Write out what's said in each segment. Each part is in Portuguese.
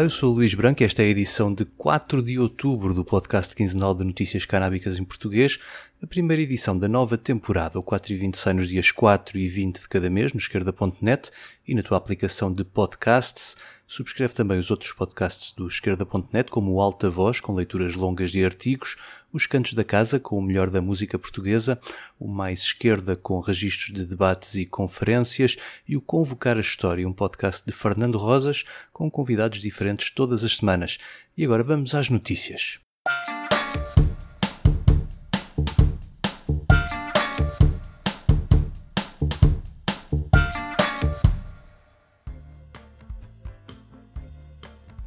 Olá, eu sou o Luís Branco esta é a edição de 4 de outubro do podcast quinzenal de notícias canábicas em português, a primeira edição da nova temporada. O 4 e 20 sai nos dias 4 e 20 de cada mês no esquerda.net e na tua aplicação de podcasts. Subscreve também os outros podcasts do esquerda.net, como o Alta Voz, com leituras longas de artigos, os Cantos da Casa, com o melhor da música portuguesa, o Mais Esquerda, com registros de debates e conferências, e o Convocar a História, um podcast de Fernando Rosas, com convidados diferentes todas as semanas. E agora vamos às notícias.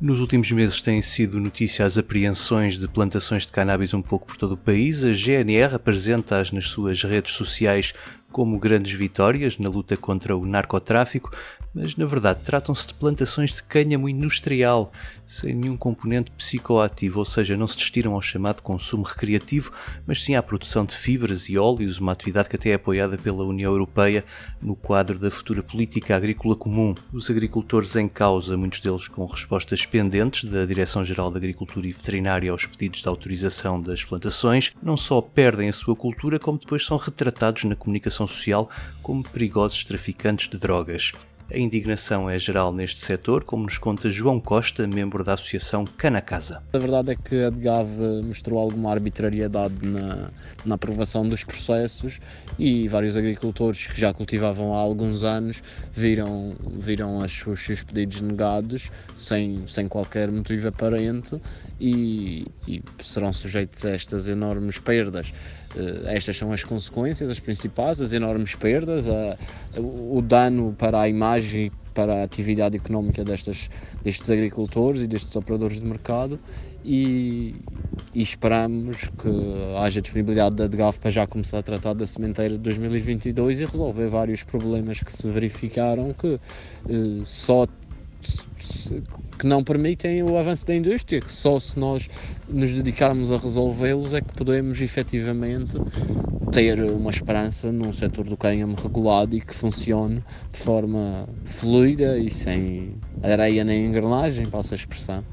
Nos últimos meses têm sido notícia as apreensões de plantações de cannabis um pouco por todo o país. A GNR apresenta-as nas suas redes sociais como grandes vitórias na luta contra o narcotráfico, mas na verdade tratam-se de plantações de cânhamo industrial, sem nenhum componente psicoativo, ou seja, não se destiram ao chamado consumo recreativo, mas sim à produção de fibras e óleos, uma atividade que até é apoiada pela União Europeia no quadro da futura política agrícola comum. Os agricultores em causa, muitos deles com respostas pendentes da Direção-Geral da Agricultura e Veterinária aos pedidos de autorização das plantações, não só perdem a sua cultura, como depois são retratados na comunicação social como perigosos traficantes de drogas. A indignação é geral neste setor, como nos conta João Costa, membro da Associação Cana Casa. A verdade é que a DGAV mostrou alguma arbitrariedade na, na aprovação dos processos e vários agricultores que já cultivavam há alguns anos viram, viram os seus pedidos negados sem, sem qualquer motivo aparente e, e serão sujeitos a estas enormes perdas. Uh, estas são as consequências, as principais, as enormes perdas, a, o dano para a imagem para a atividade económica destas, destes agricultores e destes operadores de mercado. E, e esperamos que haja disponibilidade da DGAF para já começar a tratar da sementeira de 2022 e resolver vários problemas que se verificaram que uh, só que não permitem o avanço da indústria, que só se nós nos dedicarmos a resolvê-los é que podemos efetivamente ter uma esperança num setor do cânhamo regulado e que funcione de forma fluida e sem areia nem engrenagem, passa a expressão.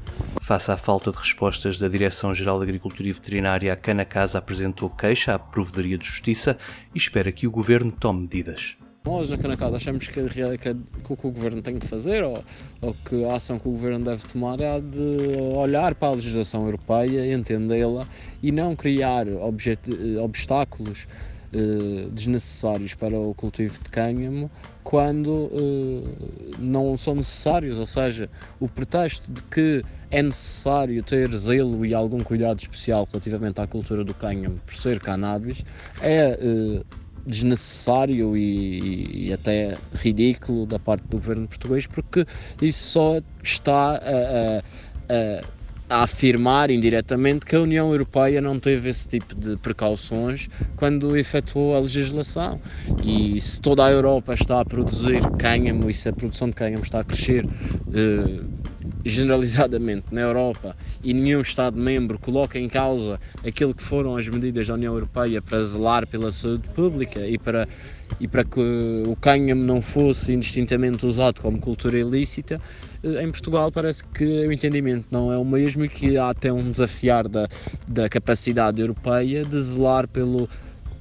Face à falta de respostas da Direção-Geral de Agricultura e Veterinária, a Cana Casa apresentou queixa à Provedoria de Justiça e espera que o Governo tome medidas. Nós na Canacada achamos que, que, que, o que o Governo tem que fazer ou, ou, que a ação que o Governo deve tomar é a de olhar para a legislação europeia, entendê-la e não criar obstáculos eh, desnecessários para o cultivo de cânhamo quando eh, não são necessários, ou seja, o pretexto de que é necessário ter zelo e algum cuidado especial relativamente à cultura do cânhamo por ser cannabis é eh, desnecessário e, e, até ridículo da parte do governo português, porque isso só está a, a, a, afirmar indiretamente que a União Europeia não teve esse tipo de precauções quando efetuou a legislação. E se toda a Europa está a produzir cânhamo e se a produção de cânhamo está a crescer. Eh, generalizadamente na Europa e nenhum Estado-membro coloca em causa aquilo que foram as medidas da União Europeia para zelar pela saúde pública e para, e para que o cânhamo não fosse indistintamente usado como cultura ilícita, eh, em Portugal parece que o entendimento não é o mesmo e que há até um desafiar da, da capacidade europeia de zelar pelo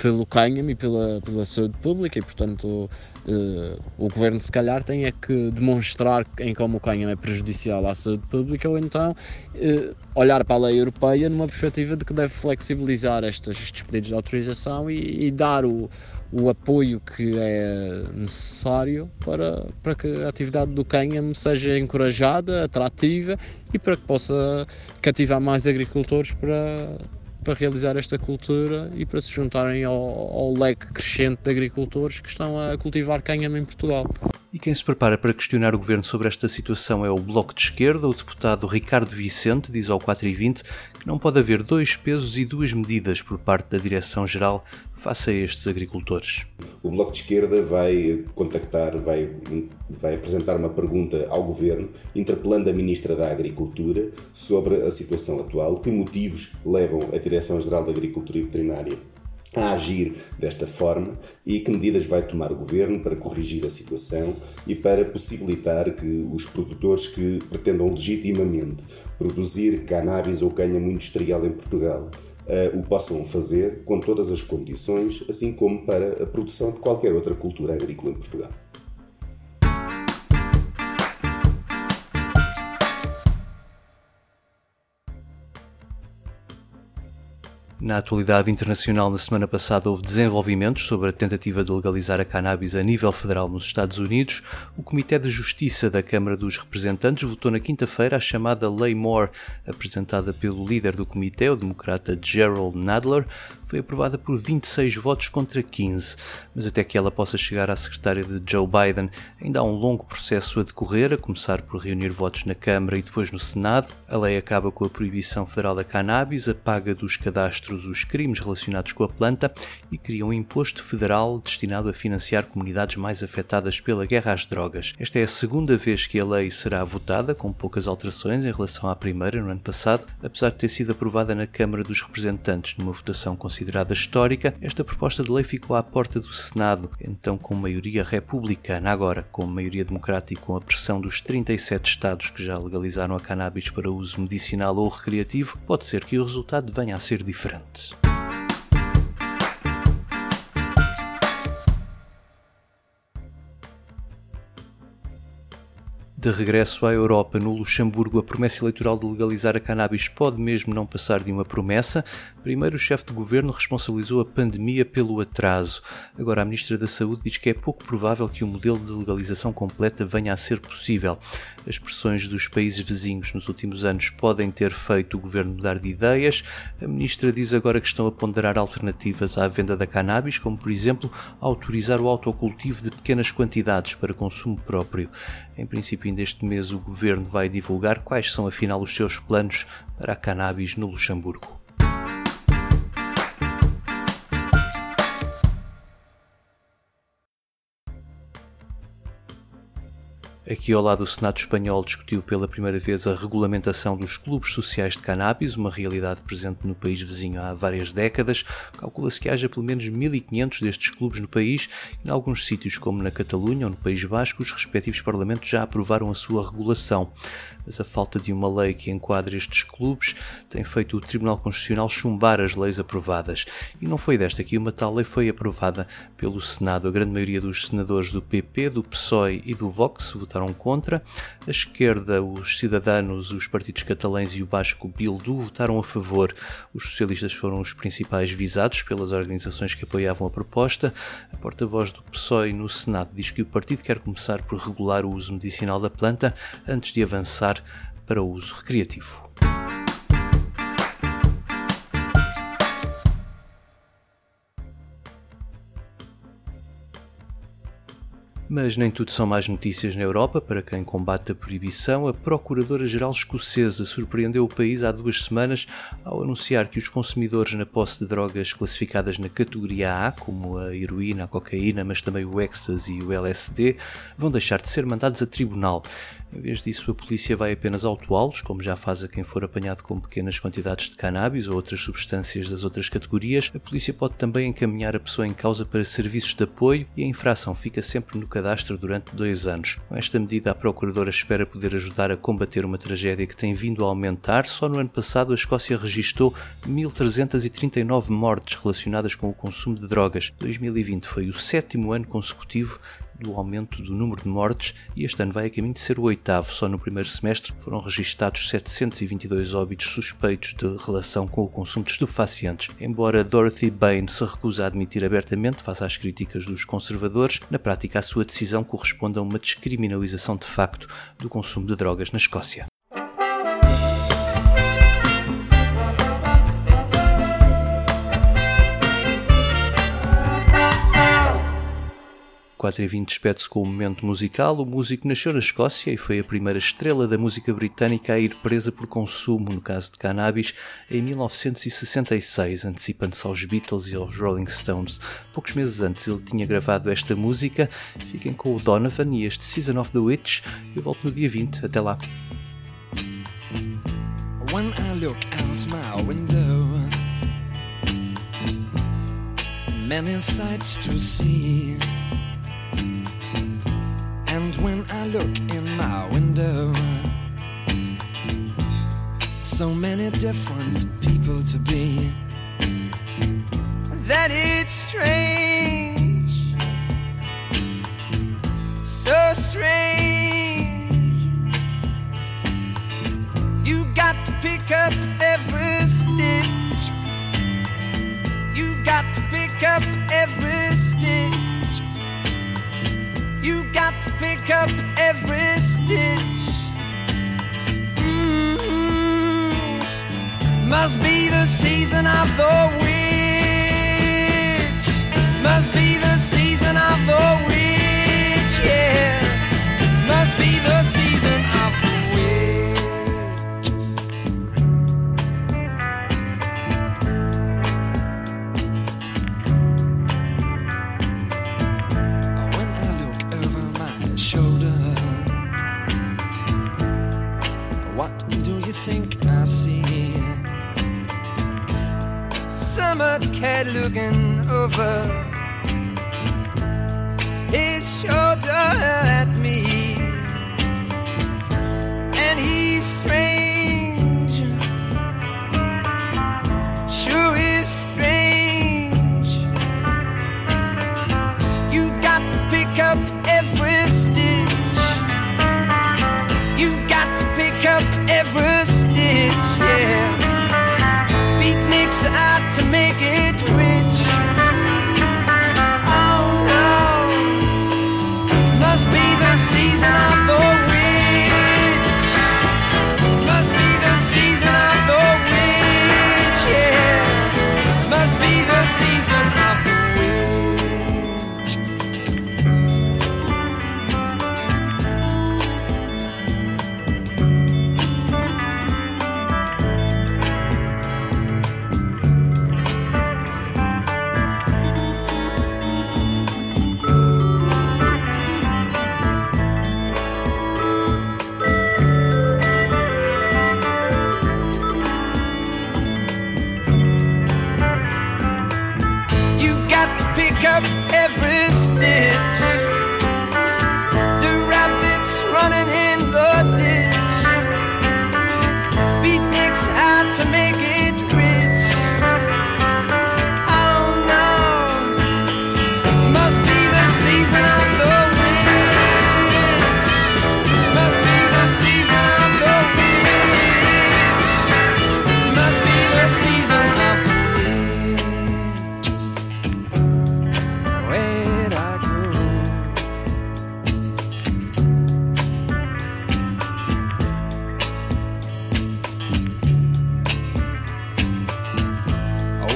pelo cânhamo e pela, pela saúde pública e portanto Uh, o governo se calhar tem é que demonstrar em como o cânhamo é prejudicial à saúde pública ou então uh, olhar para a lei europeia numa perspectiva de que deve flexibilizar estes, estes pedidos de autorização e, e dar o, o apoio que é necessário para, para que a atividade do cânhamo seja encorajada, atrativa e para que possa cativar mais agricultores para para realizar esta cultura e para se juntarem ao, ao leque crescente de agricultores que estão a cultivar cânhamo em Portugal. E quem se prepara para questionar o governo sobre esta situação é o Bloco de Esquerda. O deputado Ricardo Vicente diz ao 4 e 20 que não pode haver dois pesos e duas medidas por parte da Direção-Geral face a estes agricultores. O Bloco de Esquerda vai contactar, vai, vai apresentar uma pergunta ao Governo, interpelando a Ministra da Agricultura sobre a situação atual, que motivos levam a Direção-Geral da Agricultura e Veterinária a agir desta forma e que medidas vai tomar o Governo para corrigir a situação e para possibilitar que os produtores que pretendam legitimamente produzir cannabis ou cânhamo industrial em Portugal uh, o possam fazer com todas as condições, assim como para a produção de qualquer outra cultura agrícola em Portugal. Na atualidade internacional, na semana passada, houve desenvolvimentos sobre a tentativa de legalizar a cannabis a nível federal nos Estados Unidos. O Comitê de Justiça da Câmara dos Representantes votou na quinta-feira a chamada Lei Moore, apresentada pelo líder do comitê, o democrata Gerald Nadler, foi aprovada por 26 votos contra 15, mas até que ela possa chegar à secretária de Joe Biden, ainda há um longo processo a decorrer, a começar por reunir votos na Câmara e depois no Senado. A lei acaba com a proibição federal da cannabis, apaga dos cadastros os crimes relacionados com a planta e cria um imposto federal destinado a financiar comunidades mais afetadas pela guerra às drogas. Esta é a segunda vez que a lei será votada, com poucas alterações em relação à primeira, no ano passado, apesar de ter sido aprovada na Câmara dos Representantes numa votação considerável considerada histórica, esta proposta de lei ficou à porta do Senado, então com maioria republicana, agora com maioria democrática e com a pressão dos 37 estados que já legalizaram a cannabis para uso medicinal ou recreativo, pode ser que o resultado venha a ser diferente. De regresso à Europa, no Luxemburgo, a promessa eleitoral de legalizar a cannabis pode mesmo não passar de uma promessa. Primeiro, o chefe de governo responsabilizou a pandemia pelo atraso. Agora, a ministra da Saúde diz que é pouco provável que o modelo de legalização completa venha a ser possível. As pressões dos países vizinhos nos últimos anos podem ter feito o governo mudar de ideias. A ministra diz agora que estão a ponderar alternativas à venda da cannabis, como, por exemplo, autorizar o autocultivo de pequenas quantidades para consumo próprio. Em princípio, ainda este mês, o governo vai divulgar quais são afinal os seus planos para a cannabis no Luxemburgo. Aqui ao lado do Senado espanhol discutiu pela primeira vez a regulamentação dos clubes sociais de cannabis, uma realidade presente no país vizinho há várias décadas. Calcula-se que haja pelo menos 1500 destes clubes no país e em alguns sítios, como na Catalunha ou no País Basco, os respectivos parlamentos já aprovaram a sua regulação mas a falta de uma lei que enquadre estes clubes tem feito o Tribunal Constitucional chumbar as leis aprovadas. E não foi desta que uma tal lei foi aprovada pelo Senado. A grande maioria dos senadores do PP, do PSOE e do Vox votaram contra. A esquerda, os cidadãos, os partidos catalães e o Basco Bildu votaram a favor. Os socialistas foram os principais visados pelas organizações que apoiavam a proposta. A porta-voz do PSOE no Senado diz que o partido quer começar por regular o uso medicinal da planta antes de avançar para o uso recreativo. Mas nem tudo são mais notícias na Europa. Para quem combate a proibição, a Procuradora-Geral Escocesa surpreendeu o país há duas semanas ao anunciar que os consumidores na posse de drogas classificadas na categoria A, como a heroína, a cocaína, mas também o ecstasy e o LSD, vão deixar de ser mandados a tribunal. Em vez disso, a polícia vai apenas autuá-los, como já faz a quem for apanhado com pequenas quantidades de cannabis ou outras substâncias das outras categorias. A polícia pode também encaminhar a pessoa em causa para serviços de apoio e a infração fica sempre no cadastro durante dois anos. Com esta medida, a Procuradora espera poder ajudar a combater uma tragédia que tem vindo a aumentar. Só no ano passado, a Escócia registrou 1.339 mortes relacionadas com o consumo de drogas. 2020 foi o sétimo ano consecutivo do aumento do número de mortes e este ano vai a caminho de ser o oitavo. Só no primeiro semestre foram registados 722 óbitos suspeitos de relação com o consumo de estupefacientes. Embora Dorothy Bain se recuse a admitir abertamente, face às críticas dos conservadores, na prática a sua decisão corresponde a uma descriminalização de facto do consumo de drogas na Escócia. 4 e 20 despede-se com o um momento musical. O músico nasceu na Escócia e foi a primeira estrela da música britânica a ir presa por consumo, no caso de cannabis, em 1966, antecipando-se aos Beatles e aos Rolling Stones. Poucos meses antes ele tinha gravado esta música. Fiquem com o Donovan e este Season of the Witch. Eu volto no dia 20. Até lá. When I look out my window, many sights to see. look in my window. So many different people to be. That it's strange. So strange. have the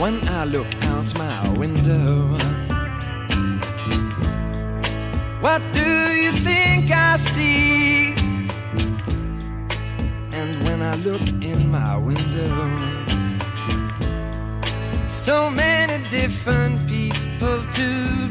when I look out my window. What do you think I see? And when I look in my window, so many different people, too.